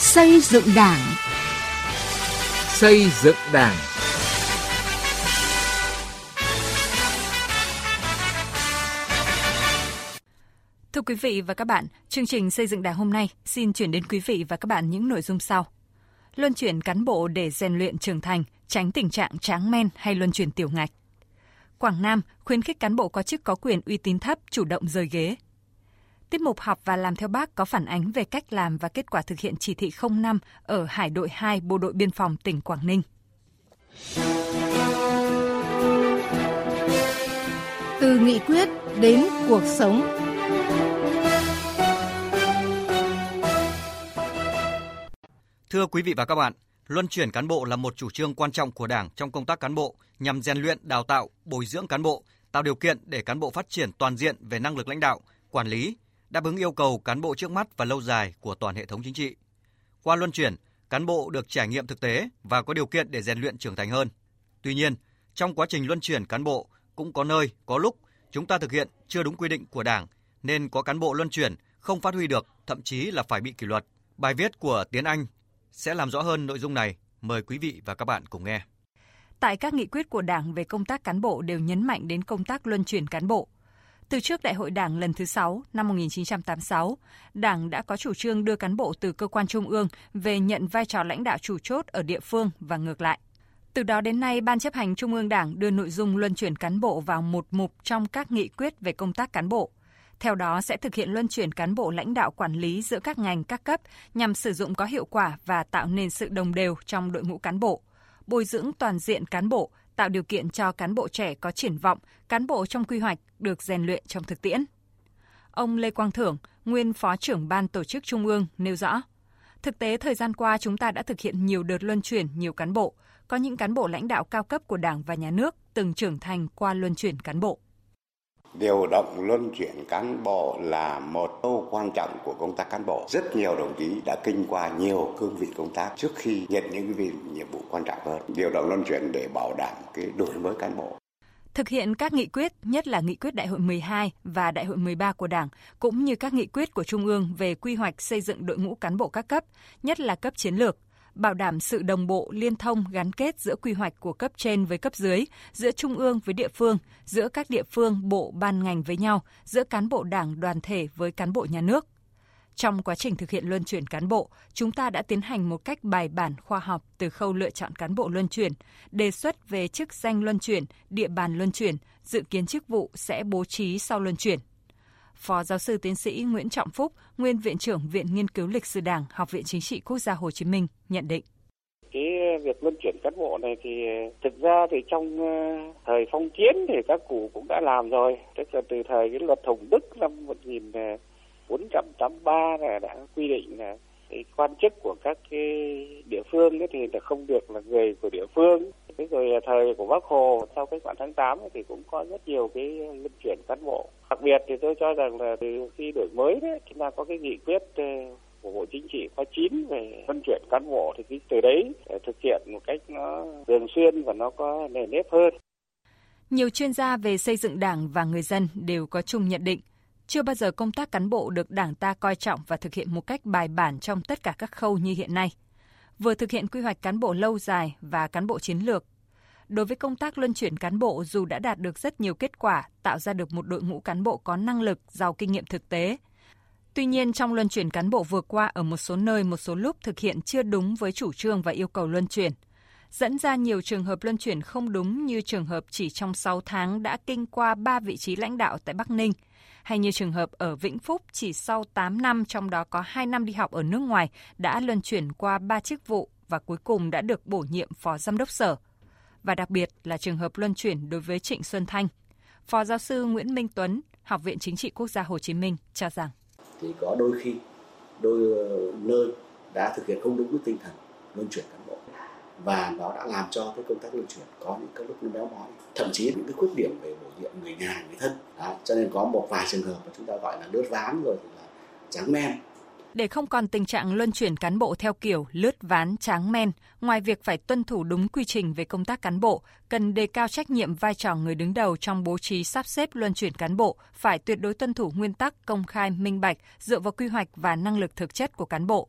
Xây dựng Đảng. Xây dựng Đảng. Thưa quý vị và các bạn, chương trình xây dựng Đảng hôm nay xin chuyển đến quý vị và các bạn những nội dung sau. Luân chuyển cán bộ để rèn luyện trưởng thành, tránh tình trạng tráng men hay luân chuyển tiểu ngạch. Quảng Nam khuyến khích cán bộ có chức có quyền uy tín thấp chủ động rời ghế. Tiết mục học và làm theo bác có phản ánh về cách làm và kết quả thực hiện chỉ thị 05 ở Hải đội 2 Bộ đội Biên phòng tỉnh Quảng Ninh. Từ nghị quyết đến cuộc sống. Thưa quý vị và các bạn, luân chuyển cán bộ là một chủ trương quan trọng của Đảng trong công tác cán bộ nhằm rèn luyện, đào tạo, bồi dưỡng cán bộ, tạo điều kiện để cán bộ phát triển toàn diện về năng lực lãnh đạo, quản lý, đáp ứng yêu cầu cán bộ trước mắt và lâu dài của toàn hệ thống chính trị. Qua luân chuyển, cán bộ được trải nghiệm thực tế và có điều kiện để rèn luyện trưởng thành hơn. Tuy nhiên, trong quá trình luân chuyển cán bộ cũng có nơi, có lúc chúng ta thực hiện chưa đúng quy định của Đảng nên có cán bộ luân chuyển không phát huy được, thậm chí là phải bị kỷ luật. Bài viết của Tiến Anh sẽ làm rõ hơn nội dung này. Mời quý vị và các bạn cùng nghe. Tại các nghị quyết của Đảng về công tác cán bộ đều nhấn mạnh đến công tác luân chuyển cán bộ. Từ trước Đại hội Đảng lần thứ 6 năm 1986, Đảng đã có chủ trương đưa cán bộ từ cơ quan trung ương về nhận vai trò lãnh đạo chủ chốt ở địa phương và ngược lại. Từ đó đến nay, Ban chấp hành Trung ương Đảng đưa nội dung luân chuyển cán bộ vào một mục trong các nghị quyết về công tác cán bộ. Theo đó sẽ thực hiện luân chuyển cán bộ lãnh đạo quản lý giữa các ngành các cấp nhằm sử dụng có hiệu quả và tạo nên sự đồng đều trong đội ngũ cán bộ, bồi dưỡng toàn diện cán bộ, tạo điều kiện cho cán bộ trẻ có triển vọng, cán bộ trong quy hoạch được rèn luyện trong thực tiễn. Ông Lê Quang Thưởng, nguyên Phó trưởng Ban Tổ chức Trung ương nêu rõ, thực tế thời gian qua chúng ta đã thực hiện nhiều đợt luân chuyển nhiều cán bộ, có những cán bộ lãnh đạo cao cấp của Đảng và Nhà nước từng trưởng thành qua luân chuyển cán bộ. Điều động luân chuyển cán bộ là một câu quan trọng của công tác cán bộ. Rất nhiều đồng chí đã kinh qua nhiều cương vị công tác trước khi nhận những cái nhiệm vụ quan trọng hơn. Điều động luân chuyển để bảo đảm cái đổi mới cán bộ. Thực hiện các nghị quyết, nhất là nghị quyết Đại hội 12 và Đại hội 13 của Đảng, cũng như các nghị quyết của Trung ương về quy hoạch xây dựng đội ngũ cán bộ các cấp, nhất là cấp chiến lược, bảo đảm sự đồng bộ, liên thông, gắn kết giữa quy hoạch của cấp trên với cấp dưới, giữa trung ương với địa phương, giữa các địa phương, bộ, ban ngành với nhau, giữa cán bộ đảng, đoàn thể với cán bộ nhà nước. Trong quá trình thực hiện luân chuyển cán bộ, chúng ta đã tiến hành một cách bài bản khoa học từ khâu lựa chọn cán bộ luân chuyển, đề xuất về chức danh luân chuyển, địa bàn luân chuyển, dự kiến chức vụ sẽ bố trí sau luân chuyển. Phó giáo sư tiến sĩ Nguyễn Trọng Phúc, nguyên viện trưởng Viện Nghiên cứu Lịch sử Đảng, Học viện Chính trị Quốc gia Hồ Chí Minh nhận định. Cái việc luân chuyển cán bộ này thì thực ra thì trong ờ, thời phong kiến thì các cụ cũng đã làm rồi, tức là từ thời cái luật Hồng Đức năm 1483 là ờ, đã quy định là cái quan chức của các cái địa phương ấy thì là không được là người của địa phương thế rồi thời của bác hồ, sau cái khoảng tháng 8 thì cũng có rất nhiều cái luân chuyển cán bộ đặc biệt thì tôi cho rằng là từ khi đổi mới đấy, chúng ta có cái nghị quyết ờ, của Bộ Chính trị khóa 9 về luân chuyển cán bộ thì cái từ đấy thực hiện một cách nó thường xuyên và nó có nề nếp hơn. Nhiều chuyên gia về xây dựng đảng và người dân đều có chung nhận định chưa bao giờ công tác cán bộ được Đảng ta coi trọng và thực hiện một cách bài bản trong tất cả các khâu như hiện nay. Vừa thực hiện quy hoạch cán bộ lâu dài và cán bộ chiến lược. Đối với công tác luân chuyển cán bộ dù đã đạt được rất nhiều kết quả, tạo ra được một đội ngũ cán bộ có năng lực, giàu kinh nghiệm thực tế. Tuy nhiên trong luân chuyển cán bộ vừa qua ở một số nơi một số lúc thực hiện chưa đúng với chủ trương và yêu cầu luân chuyển dẫn ra nhiều trường hợp luân chuyển không đúng như trường hợp chỉ trong 6 tháng đã kinh qua 3 vị trí lãnh đạo tại Bắc Ninh, hay như trường hợp ở Vĩnh Phúc chỉ sau 8 năm trong đó có 2 năm đi học ở nước ngoài đã luân chuyển qua 3 chức vụ và cuối cùng đã được bổ nhiệm phó giám đốc sở. Và đặc biệt là trường hợp luân chuyển đối với Trịnh Xuân Thanh. Phó giáo sư Nguyễn Minh Tuấn, Học viện Chính trị Quốc gia Hồ Chí Minh cho rằng thì có đôi khi đôi ờ, nơi đã thực hiện không đúng với tinh thần luân chuyển cả và nó đã làm cho cái công tác luân chuyển có những cái lúc nó béo bó thậm chí những cái khuyết điểm về bổ nhiệm người nhà người thân đó. cho nên có một vài trường hợp mà chúng ta gọi là lướt ván rồi thì là trắng men để không còn tình trạng luân chuyển cán bộ theo kiểu lướt ván tráng men, ngoài việc phải tuân thủ đúng quy trình về công tác cán bộ, cần đề cao trách nhiệm vai trò người đứng đầu trong bố trí sắp xếp luân chuyển cán bộ, phải tuyệt đối tuân thủ nguyên tắc công khai minh bạch dựa vào quy hoạch và năng lực thực chất của cán bộ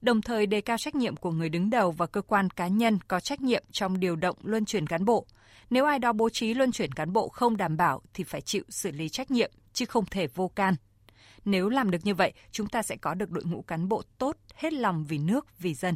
đồng thời đề cao trách nhiệm của người đứng đầu và cơ quan cá nhân có trách nhiệm trong điều động luân chuyển cán bộ. Nếu ai đó bố trí luân chuyển cán bộ không đảm bảo thì phải chịu xử lý trách nhiệm, chứ không thể vô can. Nếu làm được như vậy, chúng ta sẽ có được đội ngũ cán bộ tốt, hết lòng vì nước, vì dân.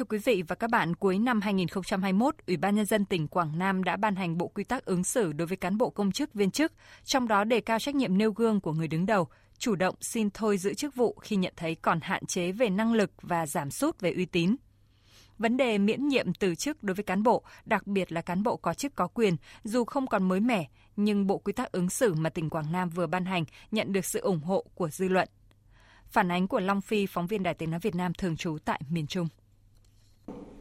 Thưa quý vị và các bạn, cuối năm 2021, Ủy ban Nhân dân tỉnh Quảng Nam đã ban hành bộ quy tắc ứng xử đối với cán bộ công chức viên chức, trong đó đề cao trách nhiệm nêu gương của người đứng đầu, chủ động xin thôi giữ chức vụ khi nhận thấy còn hạn chế về năng lực và giảm sút về uy tín. Vấn đề miễn nhiệm từ chức đối với cán bộ, đặc biệt là cán bộ có chức có quyền, dù không còn mới mẻ, nhưng bộ quy tắc ứng xử mà tỉnh Quảng Nam vừa ban hành nhận được sự ủng hộ của dư luận. Phản ánh của Long Phi, phóng viên Đài tiếng nói Việt Nam thường trú tại miền Trung.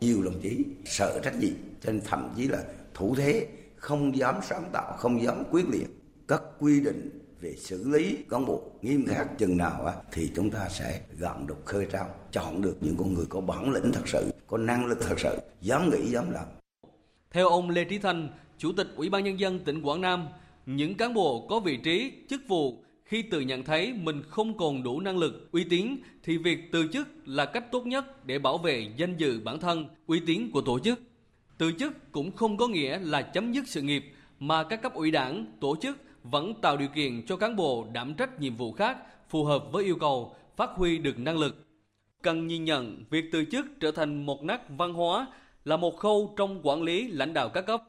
Nhiều đồng chí sợ trách nhiệm, trên nên thậm chí là thủ thế, không dám sáng tạo, không dám quyết liệt. Các quy định về xử lý cán bộ nghiêm khắc chừng nào á, thì chúng ta sẽ gặm đục khơi trao chọn được những con người có bản lĩnh thật sự có năng lực thật sự dám nghĩ dám làm theo ông Lê Trí Thanh chủ tịch ủy ban nhân dân tỉnh Quảng Nam những cán bộ có vị trí chức vụ khi tự nhận thấy mình không còn đủ năng lực, uy tín thì việc từ chức là cách tốt nhất để bảo vệ danh dự bản thân, uy tín của tổ chức. Từ chức cũng không có nghĩa là chấm dứt sự nghiệp mà các cấp ủy đảng, tổ chức vẫn tạo điều kiện cho cán bộ đảm trách nhiệm vụ khác phù hợp với yêu cầu, phát huy được năng lực. Cần nhìn nhận việc từ chức trở thành một nét văn hóa là một khâu trong quản lý lãnh đạo các cấp.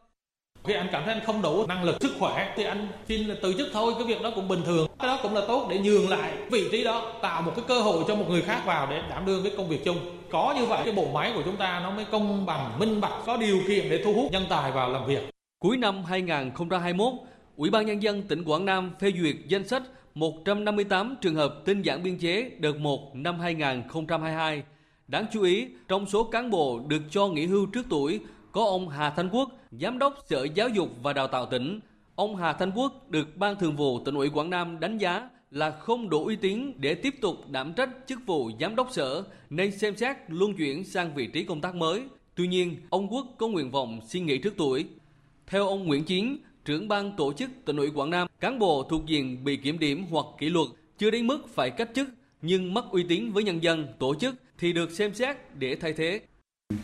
Khi anh cảm thấy anh không đủ năng lực, sức khỏe thì anh xin là từ chức thôi, cái việc đó cũng bình thường. Cái đó cũng là tốt để nhường lại vị trí đó, tạo một cái cơ hội cho một người khác vào để đảm đương cái công việc chung. Có như vậy cái bộ máy của chúng ta nó mới công bằng, minh bạch, có điều kiện để thu hút nhân tài vào làm việc. Cuối năm 2021, Ủy ban Nhân dân tỉnh Quảng Nam phê duyệt danh sách 158 trường hợp tinh giản biên chế đợt 1 năm 2022. Đáng chú ý, trong số cán bộ được cho nghỉ hưu trước tuổi có ông Hà Thanh Quốc, Giám đốc Sở Giáo dục và Đào tạo tỉnh. Ông Hà Thanh Quốc được Ban Thường vụ tỉnh ủy Quảng Nam đánh giá là không đủ uy tín để tiếp tục đảm trách chức vụ Giám đốc Sở nên xem xét luân chuyển sang vị trí công tác mới. Tuy nhiên, ông Quốc có nguyện vọng xin nghỉ trước tuổi. Theo ông Nguyễn Chiến, trưởng ban tổ chức tỉnh ủy Quảng Nam, cán bộ thuộc diện bị kiểm điểm hoặc kỷ luật chưa đến mức phải cách chức nhưng mất uy tín với nhân dân, tổ chức thì được xem xét để thay thế.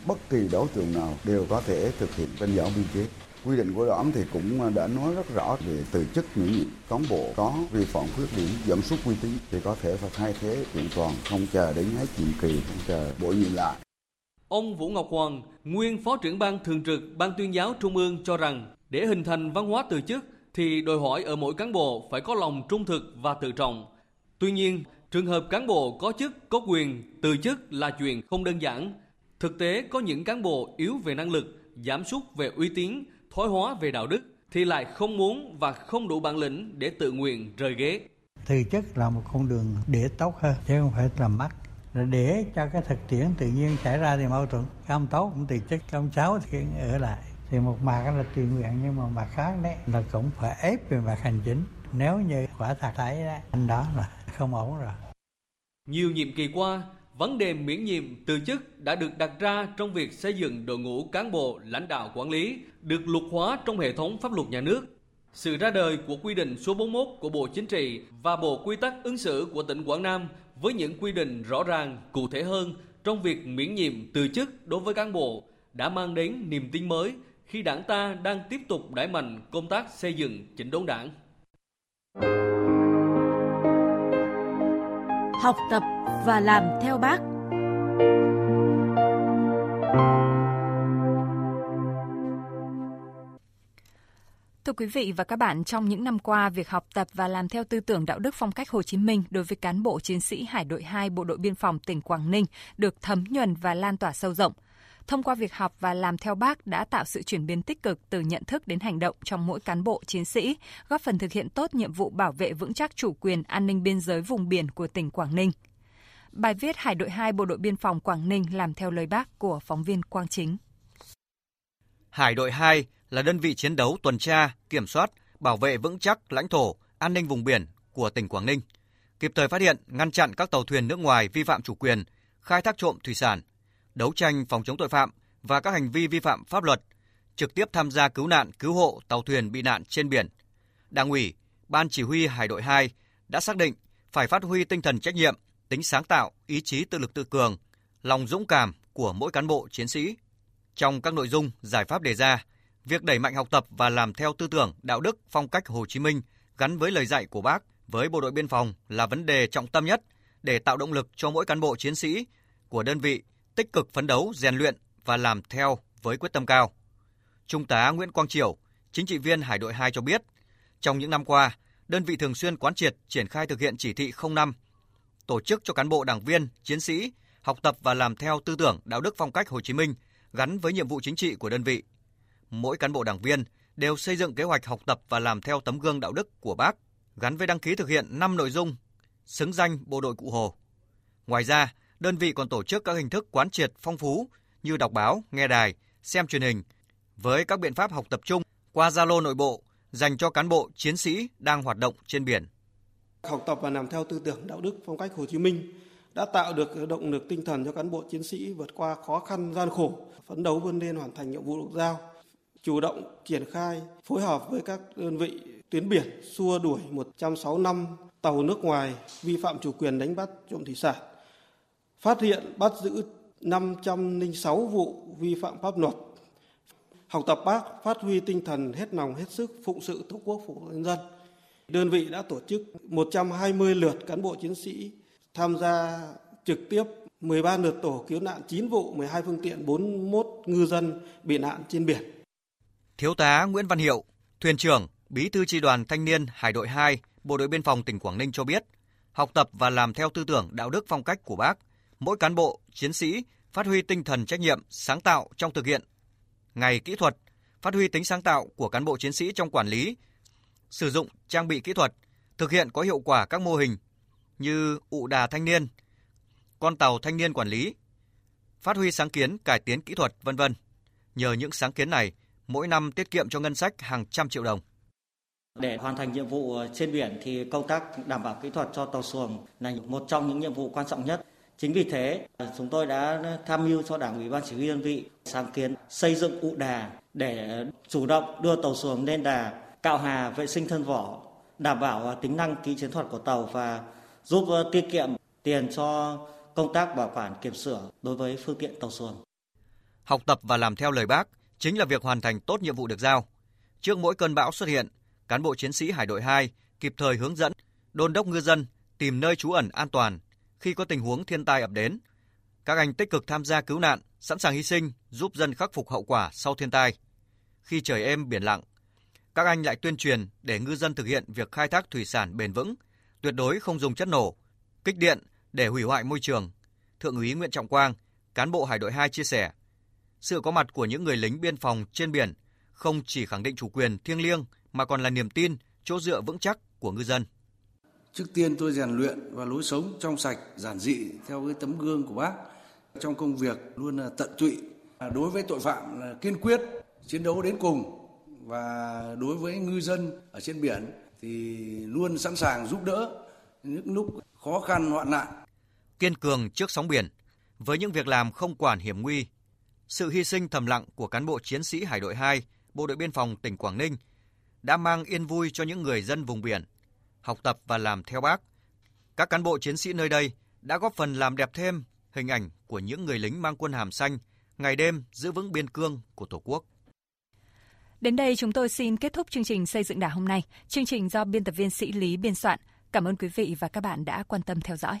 Bất kỳ đối tượng nào đều có thể thực hiện tinh giản biên chế. Quy định của đảng thì cũng đã nói rất rõ về từ chức những cán bộ có vi phạm khuyết điểm dẫn xuất uy tín thì có thể phải thay thế kiện toàn không chờ đến hết nhiệm kỳ không chờ bổ nhiệm lại. Ông Vũ Ngọc Hoàng, nguyên Phó trưởng ban thường trực Ban tuyên giáo Trung ương cho rằng để hình thành văn hóa từ chức thì đòi hỏi ở mỗi cán bộ phải có lòng trung thực và tự trọng. Tuy nhiên, trường hợp cán bộ có chức, có quyền từ chức là chuyện không đơn giản. Thực tế có những cán bộ yếu về năng lực, giảm sút về uy tín, thoái hóa về đạo đức thì lại không muốn và không đủ bản lĩnh để tự nguyện rời ghế. Từ chức là một con đường để tốt hơn chứ không phải làm mắt để cho cái thực tiễn tự nhiên xảy ra thì mâu thuẫn. Ông tốt cũng từ chức ông cháu thì ở lại. Thì một mặt là tự nguyện nhưng mà mặt khác đấy là cũng phải ép về mặt hành chính. Nếu như quả thật thấy đó, anh đó là không ổn rồi. Nhiều nhiệm kỳ qua vấn đề miễn nhiệm từ chức đã được đặt ra trong việc xây dựng đội ngũ cán bộ lãnh đạo quản lý được luật hóa trong hệ thống pháp luật nhà nước sự ra đời của quy định số 41 của Bộ Chính trị và Bộ Quy tắc ứng xử của tỉnh Quảng Nam với những quy định rõ ràng, cụ thể hơn trong việc miễn nhiệm từ chức đối với cán bộ đã mang đến niềm tin mới khi đảng ta đang tiếp tục đẩy mạnh công tác xây dựng chỉnh đốn đảng. Học tập và làm theo bác. Thưa quý vị và các bạn, trong những năm qua, việc học tập và làm theo tư tưởng đạo đức phong cách Hồ Chí Minh đối với cán bộ chiến sĩ Hải đội 2 Bộ đội Biên phòng tỉnh Quảng Ninh được thấm nhuần và lan tỏa sâu rộng. Thông qua việc học và làm theo bác đã tạo sự chuyển biến tích cực từ nhận thức đến hành động trong mỗi cán bộ chiến sĩ, góp phần thực hiện tốt nhiệm vụ bảo vệ vững chắc chủ quyền an ninh biên giới vùng biển của tỉnh Quảng Ninh. Bài viết Hải đội 2 Bộ đội Biên phòng Quảng Ninh làm theo lời bác của phóng viên Quang Chính. Hải đội 2 là đơn vị chiến đấu tuần tra, kiểm soát, bảo vệ vững chắc lãnh thổ, an ninh vùng biển của tỉnh Quảng Ninh, kịp thời phát hiện, ngăn chặn các tàu thuyền nước ngoài vi phạm chủ quyền, khai thác trộm thủy sản, đấu tranh phòng chống tội phạm và các hành vi vi phạm pháp luật, trực tiếp tham gia cứu nạn, cứu hộ tàu thuyền bị nạn trên biển. Đảng ủy, Ban Chỉ huy Hải đội 2 đã xác định phải phát huy tinh thần trách nhiệm, tính sáng tạo, ý chí tự lực tự cường, lòng dũng cảm của mỗi cán bộ chiến sĩ. Trong các nội dung, giải pháp đề ra, việc đẩy mạnh học tập và làm theo tư tưởng, đạo đức, phong cách Hồ Chí Minh gắn với lời dạy của Bác với bộ đội biên phòng là vấn đề trọng tâm nhất để tạo động lực cho mỗi cán bộ chiến sĩ của đơn vị tích cực phấn đấu, rèn luyện và làm theo với quyết tâm cao. Trung tá Nguyễn Quang Triều, chính trị viên Hải đội 2 cho biết, trong những năm qua, đơn vị thường xuyên quán triệt triển khai thực hiện chỉ thị 05, tổ chức cho cán bộ đảng viên, chiến sĩ học tập và làm theo tư tưởng đạo đức phong cách Hồ Chí Minh gắn với nhiệm vụ chính trị của đơn vị. Mỗi cán bộ đảng viên đều xây dựng kế hoạch học tập và làm theo tấm gương đạo đức của Bác, gắn với đăng ký thực hiện 5 nội dung xứng danh bộ đội Cụ Hồ. Ngoài ra, đơn vị còn tổ chức các hình thức quán triệt phong phú như đọc báo, nghe đài, xem truyền hình với các biện pháp học tập chung qua Zalo nội bộ dành cho cán bộ chiến sĩ đang hoạt động trên biển. Học tập và làm theo tư tưởng đạo đức phong cách Hồ Chí Minh đã tạo được động lực tinh thần cho cán bộ chiến sĩ vượt qua khó khăn gian khổ, phấn đấu vươn lên hoàn thành nhiệm vụ được giao, chủ động triển khai phối hợp với các đơn vị tuyến biển xua đuổi 106 năm tàu nước ngoài vi phạm chủ quyền đánh bắt trộm thủy sản, phát hiện bắt giữ 506 vụ vi phạm pháp luật. Học tập bác phát huy tinh thần hết lòng hết sức phụng sự Tổ quốc phục vụ nhân dân. Đơn vị đã tổ chức 120 lượt cán bộ chiến sĩ tham gia trực tiếp 13 lượt tổ cứu nạn 9 vụ, 12 phương tiện, 41 ngư dân bị nạn trên biển. Thiếu tá Nguyễn Văn Hiệu, thuyền trưởng, bí thư tri đoàn thanh niên Hải đội 2, Bộ đội biên phòng tỉnh Quảng Ninh cho biết, học tập và làm theo tư tưởng đạo đức phong cách của bác, mỗi cán bộ, chiến sĩ phát huy tinh thần trách nhiệm, sáng tạo trong thực hiện ngày kỹ thuật, phát huy tính sáng tạo của cán bộ chiến sĩ trong quản lý, sử dụng trang bị kỹ thuật, thực hiện có hiệu quả các mô hình như ụ đà thanh niên, con tàu thanh niên quản lý, phát huy sáng kiến cải tiến kỹ thuật vân vân. Nhờ những sáng kiến này, mỗi năm tiết kiệm cho ngân sách hàng trăm triệu đồng. Để hoàn thành nhiệm vụ ờ, trên biển thì công tác đảm bảo kỹ thuật cho tàu xuồng là một trong những nhiệm vụ quan trọng nhất. Chính vì thế, ờ, chúng tôi đã tham mưu cho Đảng ủy ban chỉ huy đơn vị sáng kiến xây dựng ụ đà để ờ, chủ động đưa tàu xuồng lên đà, cạo hà vệ sinh thân vỏ, đảm bảo à, tính năng kỹ chiến thuật của tàu và giúp à, tiết kiệm tiền cho công tác bảo quản kiểm sửa đối với phương tiện tàu xuồng. Học tập và làm theo lời bác chính là việc hoàn thành tốt nhiệm vụ được giao. Trước mỗi cơn bão xuất hiện, cán bộ chiến sĩ Hải đội 2 kịp thời hướng dẫn, đôn đốc ngư dân tìm nơi trú ẩn an toàn khi có tình huống thiên tai ập đến. Các anh tích cực tham gia cứu nạn, sẵn sàng hy sinh giúp dân khắc phục hậu quả sau thiên tai. Khi trời êm biển lặng, các anh lại tuyên truyền để ngư dân thực hiện việc khai thác thủy sản bền vững, tuyệt đối không dùng chất nổ, kích điện để hủy hoại môi trường. Thượng úy Nguyễn Trọng Quang, cán bộ Hải đội 2 chia sẻ, sự có mặt của những người lính biên phòng trên biển không chỉ khẳng định chủ quyền thiêng liêng mà còn là niềm tin, chỗ dựa vững chắc của ngư dân. Trước tiên tôi rèn luyện và lối sống trong sạch, giản dị theo cái tấm gương của bác. Trong công việc luôn là tận tụy, đối với tội phạm là kiên quyết, chiến đấu đến cùng và đối với ngư dân ở trên biển thì luôn sẵn sàng giúp đỡ những lúc khó khăn hoạn nạn. Kiên cường trước sóng biển, với những việc làm không quản hiểm nguy, sự hy sinh thầm lặng của cán bộ chiến sĩ Hải đội 2, Bộ đội biên phòng tỉnh Quảng Ninh đã mang yên vui cho những người dân vùng biển, học tập và làm theo bác. Các cán bộ chiến sĩ nơi đây đã góp phần làm đẹp thêm hình ảnh của những người lính mang quân hàm xanh ngày đêm giữ vững biên cương của Tổ quốc. Đến đây chúng tôi xin kết thúc chương trình xây dựng đảng hôm nay. Chương trình do biên tập viên Sĩ Lý biên soạn. Cảm ơn quý vị và các bạn đã quan tâm theo dõi.